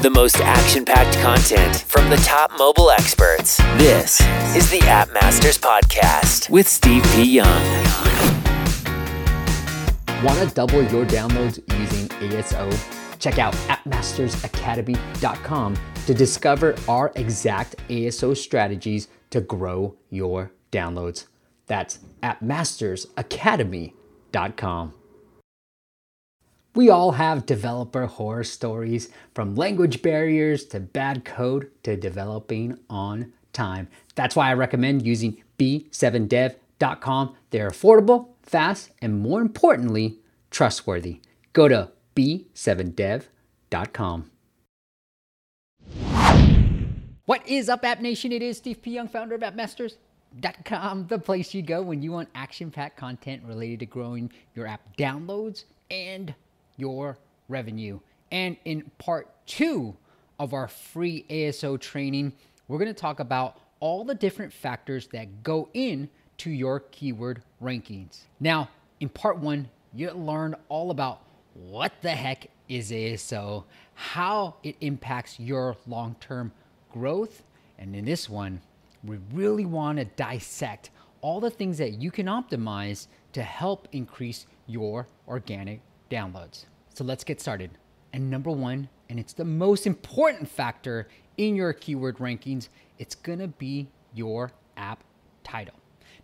The most action packed content from the top mobile experts. This is the App Masters Podcast with Steve P. Young. Want to double your downloads using ASO? Check out appmastersacademy.com to discover our exact ASO strategies to grow your downloads. That's appmastersacademy.com. We all have developer horror stories from language barriers to bad code to developing on time. That's why I recommend using b7dev.com. They're affordable, fast, and more importantly, trustworthy. Go to b7dev.com. What is up, App Nation? It is Steve P. Young, founder of AppMasters.com, the place you go when you want action packed content related to growing your app downloads and your revenue. And in part two of our free ASO training, we're going to talk about all the different factors that go in to your keyword rankings. Now, in part one, you learned all about what the heck is ASO, how it impacts your long term growth. And in this one, we really want to dissect all the things that you can optimize to help increase your organic downloads. So let's get started. And number one, and it's the most important factor in your keyword rankings, it's gonna be your app title.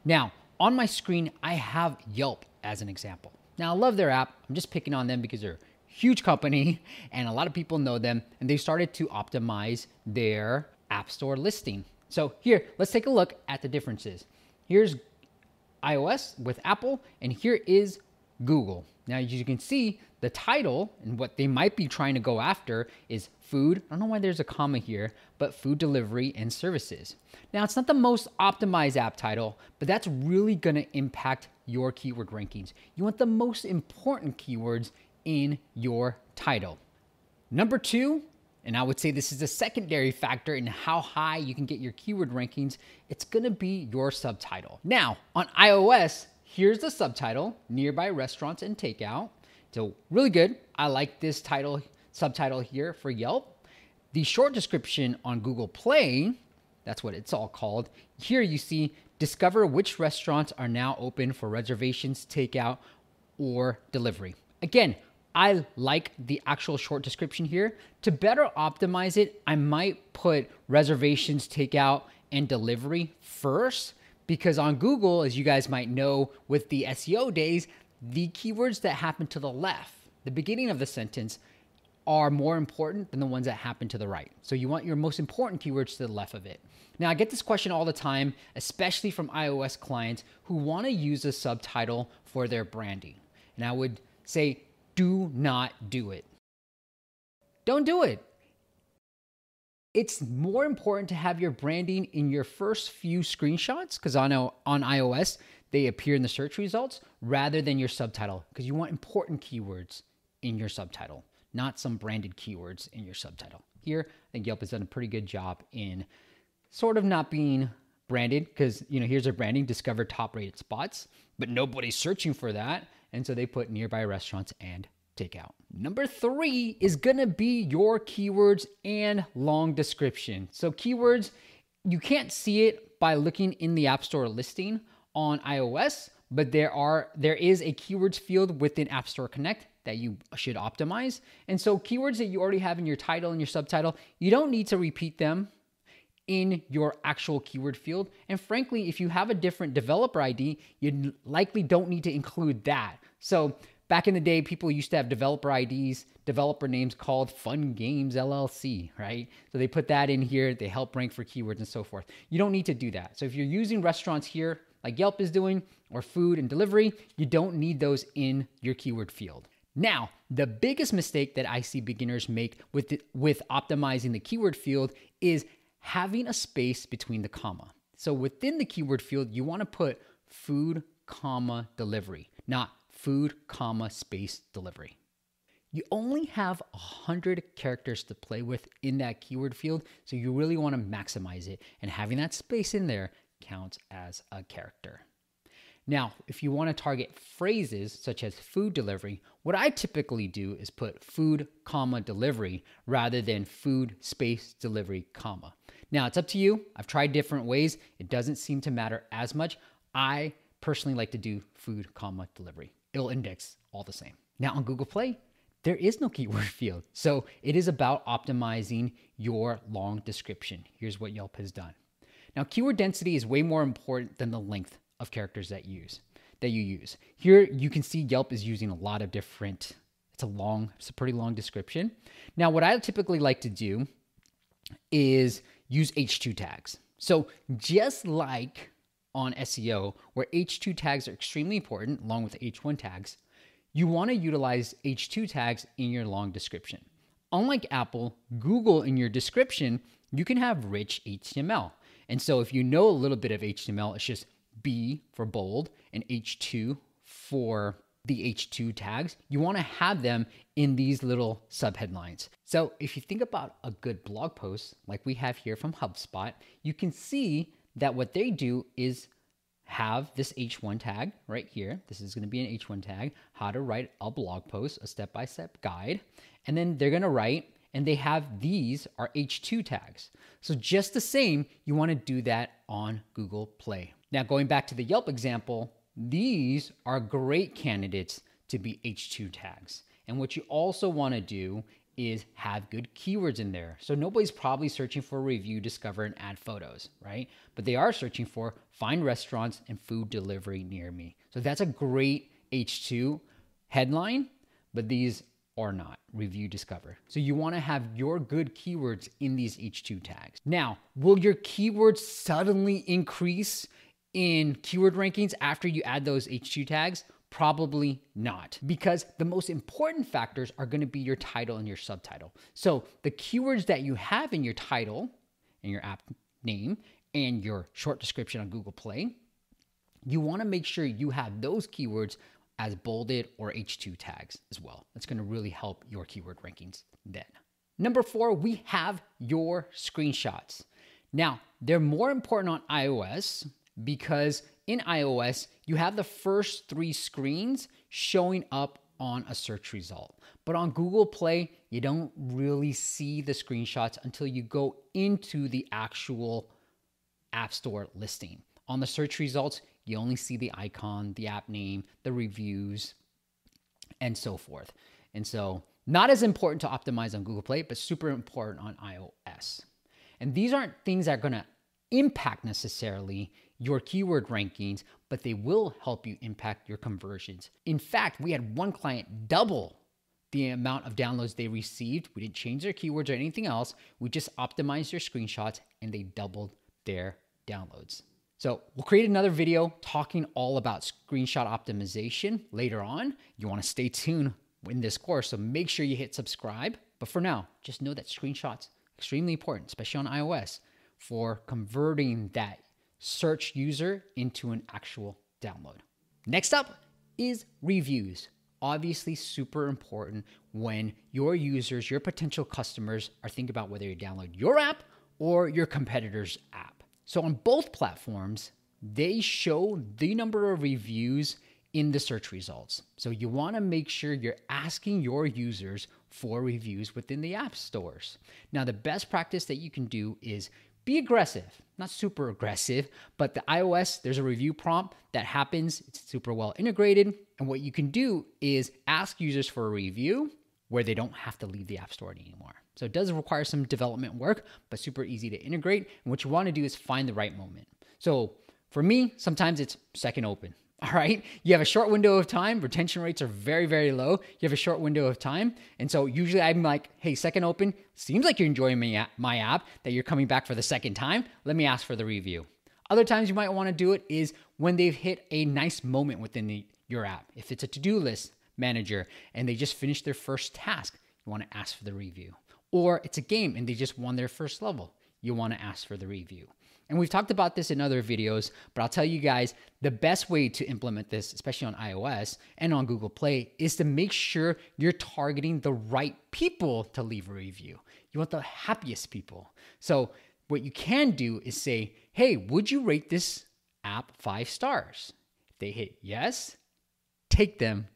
Now, on my screen, I have Yelp as an example. Now, I love their app. I'm just picking on them because they're a huge company and a lot of people know them, and they started to optimize their App Store listing. So, here, let's take a look at the differences. Here's iOS with Apple, and here is Google. Now, as you can see, the title and what they might be trying to go after is food. I don't know why there's a comma here, but food delivery and services. Now, it's not the most optimized app title, but that's really to impact your keyword rankings. You want the most important keywords in your title. Number two, and I would say this is a secondary factor in how high you can get your keyword rankings, it's gonna be your subtitle. Now, on iOS, here's the subtitle nearby restaurants and takeout. So, really good. I like this title, subtitle here for Yelp. The short description on Google Play, that's what it's all called. Here you see discover which restaurants are now open for reservations, takeout, or delivery. Again, I like the actual short description here. To better optimize it, I might put reservations, takeout, and delivery first because on Google, as you guys might know with the SEO days, the keywords that happen to the left, the beginning of the sentence, are more important than the ones that happen to the right. So you want your most important keywords to the left of it. Now, I get this question all the time, especially from iOS clients who want to use a subtitle for their branding. And I would say do not do it. Don't do it. It's more important to have your branding in your first few screenshots because on, on iOS, they appear in the search results rather than your subtitle because you want important keywords in your subtitle, not some branded keywords in your subtitle. Here, I think Yelp has done a pretty good job in sort of not being branded because, you know, here's their branding discover top rated spots, but nobody's searching for that. And so they put nearby restaurants and takeout. Number three is gonna be your keywords and long description. So, keywords, you can't see it by looking in the App Store listing on iOS, but there are there is a keywords field within App Store Connect that you should optimize. And so keywords that you already have in your title and your subtitle, you don't need to repeat them in your actual keyword field. And frankly, if you have a different developer ID, you likely don't need to include that. So back in the day, people used to have developer IDs, developer names called Fun Games LLC, right? So they put that in here, they help rank for keywords and so forth. You don't need to do that. So if you're using restaurants here, like Yelp is doing, or food and delivery, you don't need those in your keyword field. Now, the biggest mistake that I see beginners make with, the, with optimizing the keyword field is having a space between the comma. So within the keyword field, you want to put food, comma, delivery, not food, comma, space, delivery. You only have 100 characters to play with in that keyword field, so you really want to maximize it. And having that space in there counts as a character. Now, if you want to target phrases such as food delivery, what I typically do is put food, comma, delivery rather than food space delivery, comma. Now, it's up to you. I've tried different ways. It doesn't seem to matter as much. I personally like to do food, comma, delivery. It'll index all the same. Now, on Google Play, there is no keyword field. So it is about optimizing your long description. Here's what Yelp has done. Now, keyword density is way more important than the length of characters that use that you use. Here you can see Yelp is using a lot of different it's a long it's a pretty long description. Now what I typically like to do is use H2 tags. So just like on SEO where H2 tags are extremely important along with H1 tags, you want to utilize H2 tags in your long description. Unlike Apple, Google in your description, you can have rich HTML. And so if you know a little bit of HTML, it's just B for bold and H2 for the H2 tags. You want to have them in these little subheadlines. So if you think about a good blog post like we have here from HubSpot, you can see that what they do is have this H1 tag right here. This is going to be an H1 tag, how to write a blog post, a step-by-step guide. And then they're going to write and they have these are H2 tags. So just the same, you want to do that on Google Play. Now, going back to the Yelp example, these are great candidates to be H2 tags. And what you also want to do is have good keywords in there. So nobody's probably searching for review, discover, and add photos, right? But they are searching for find restaurants and food delivery near me. So that's a great H2 headline, but these are not, review discover. So you wanna have your good keywords in these H2 tags. Now, will your keywords suddenly increase in keyword rankings after you add those H2 tags? Probably not, because the most important factors are gonna be your title and your subtitle. So the keywords that you have in your title and your app name and your short description on Google Play, you wanna make sure you have those keywords as bolded or H2 tags as well. That's going to really help your keyword rankings then. Number four, we have your screenshots. Now, they're more important on iOS because in iOS, you have the first three screens showing up on a search result. But on Google Play, you don't really see the screenshots until you go into the actual App Store listing. On the search results, you only see the icon, the app name, the reviews, and so forth. And so, not as important to optimize on Google Play, but super important on iOS. And these aren't things that are to impact necessarily your keyword rankings, but they will help you impact your conversions. In fact, we had one client double the amount of downloads they received. We didn't change their keywords or anything else. We just optimized their screenshots and they doubled their downloads. So we'll create another video talking all about screenshot optimization later on. You want to stay tuned in this course, so make sure you hit subscribe. But for now, just know that screenshots extremely important, especially on iOS, for converting that search user into an actual download. Next up is reviews. Obviously, super important when your users, your potential customers, are thinking about whether you download your app or your competitor's app. So on both platforms, they show the number of reviews in the search results. So you want to make sure you're asking your users for reviews within the app stores. Now, the best practice that you can do is be aggressive, not super aggressive, but the iOS, there's a review prompt that happens. It's super well integrated. And what you can do is ask users for a review where they don't have to leave the App Store anymore. So it does require some development work, but super easy to integrate. And what you want to do is find the right moment. So for me, sometimes it's second open. All right. You have a short window of time. Retention rates are very, very low. You have a short window of time. And so usually I'm like, hey, second open, seems like you're enjoying my, app, that you're coming back for the second time. Let me ask for the review. Other times you might want to do it is when they've hit a nice moment within the, your app. If it's a to do list, manager and they just finished their first task, you want to ask for the review. Or it's a game and they just won their first level, you want to ask for the review. And we've talked about this in other videos, but I'll tell you guys the best way to implement this, especially on iOS and on Google Play, is to make sure you're targeting the right people to leave a review. You want the happiest people. So, what you can do is say, hey, would you rate this app five stars? If they hit yes, take them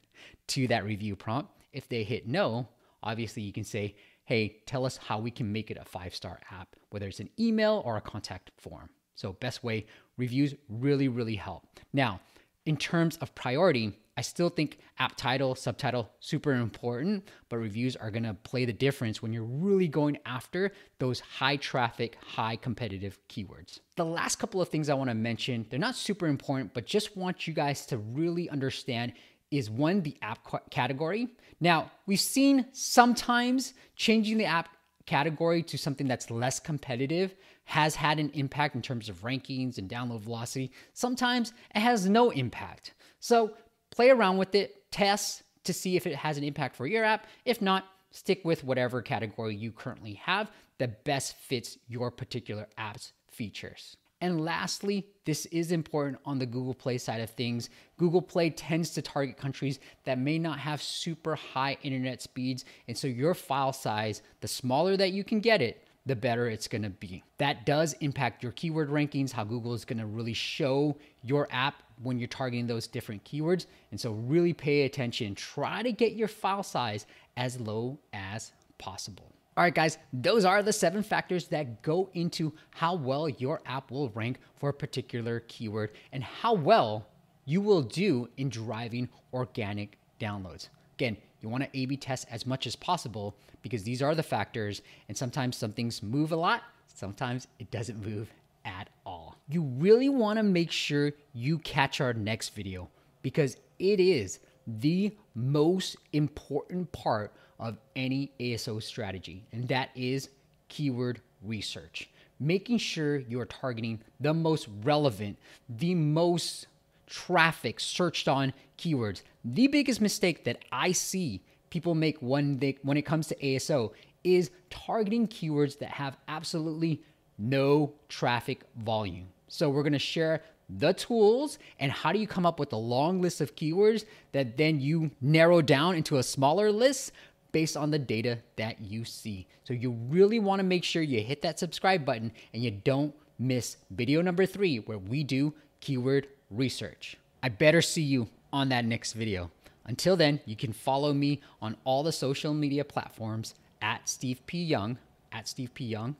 to that review prompt. If they hit no, obviously you can say, hey, tell us how we can make it a five star app, whether it's an email or a contact form. So, best way, reviews really, really help. Now, in terms of priority, I still think app title, subtitle, super important, but reviews are gonna play the difference when you're really going after those high traffic, high competitive keywords. The last couple of things I wanna mention, they're not super important, but just want you guys to really understand is one, the app category. Now, we've seen sometimes changing the app category to something that's less competitive has had an impact in terms of rankings and download velocity. Sometimes it has no impact. So play around with it, test to see if it has an impact for your app. If not, stick with whatever category you currently have that best fits your particular app's features. And lastly, this is important on the Google Play side of things. Google Play tends to target countries that may not have super high internet speeds. And so your file size, the smaller that you can get it, the better it's going to be. That does impact your keyword rankings, how Google is going to really show your app when you're targeting those different keywords. And so really pay attention. Try to get your file size as low as possible. All right, guys, those are the seven factors that go into how well your app will rank for a particular keyword and how well you will do in driving organic downloads. Again, you want to A B test as much as possible because these are the factors, and sometimes some things move a lot, sometimes it doesn't move at all. You really want to make sure you catch our next video because it is the most important part of any ASO strategy, and that is keyword research. Making sure you're targeting the most relevant, the most traffic searched on keywords. The biggest mistake that I see people make when they when it comes to ASO is targeting keywords that have absolutely no traffic volume. So we're going to share the tools and how do you come up with a long list of keywords that then you narrow down into a smaller list based on the data that you see. So you really want to make sure you hit that subscribe button and you don't miss video number 3 where we do keyword research. I better see you on that next video. Until then, you can follow me on all the social media platforms at Steve P. Young, at Steve P. Young.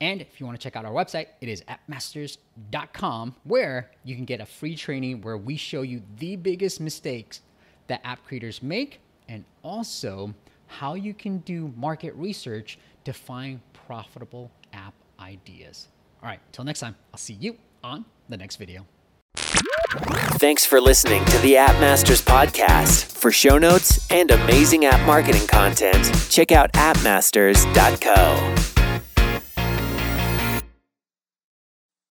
And if you want to check out our website, it is appmasters.com, where you can get a free training where we show you the biggest mistakes that app creators make and also how you can do market research to find profitable app ideas. All right, till next time, I'll see you on the next video. Thanks for listening to the App Masters podcast. For show notes and amazing app marketing content, check out appmasters.co.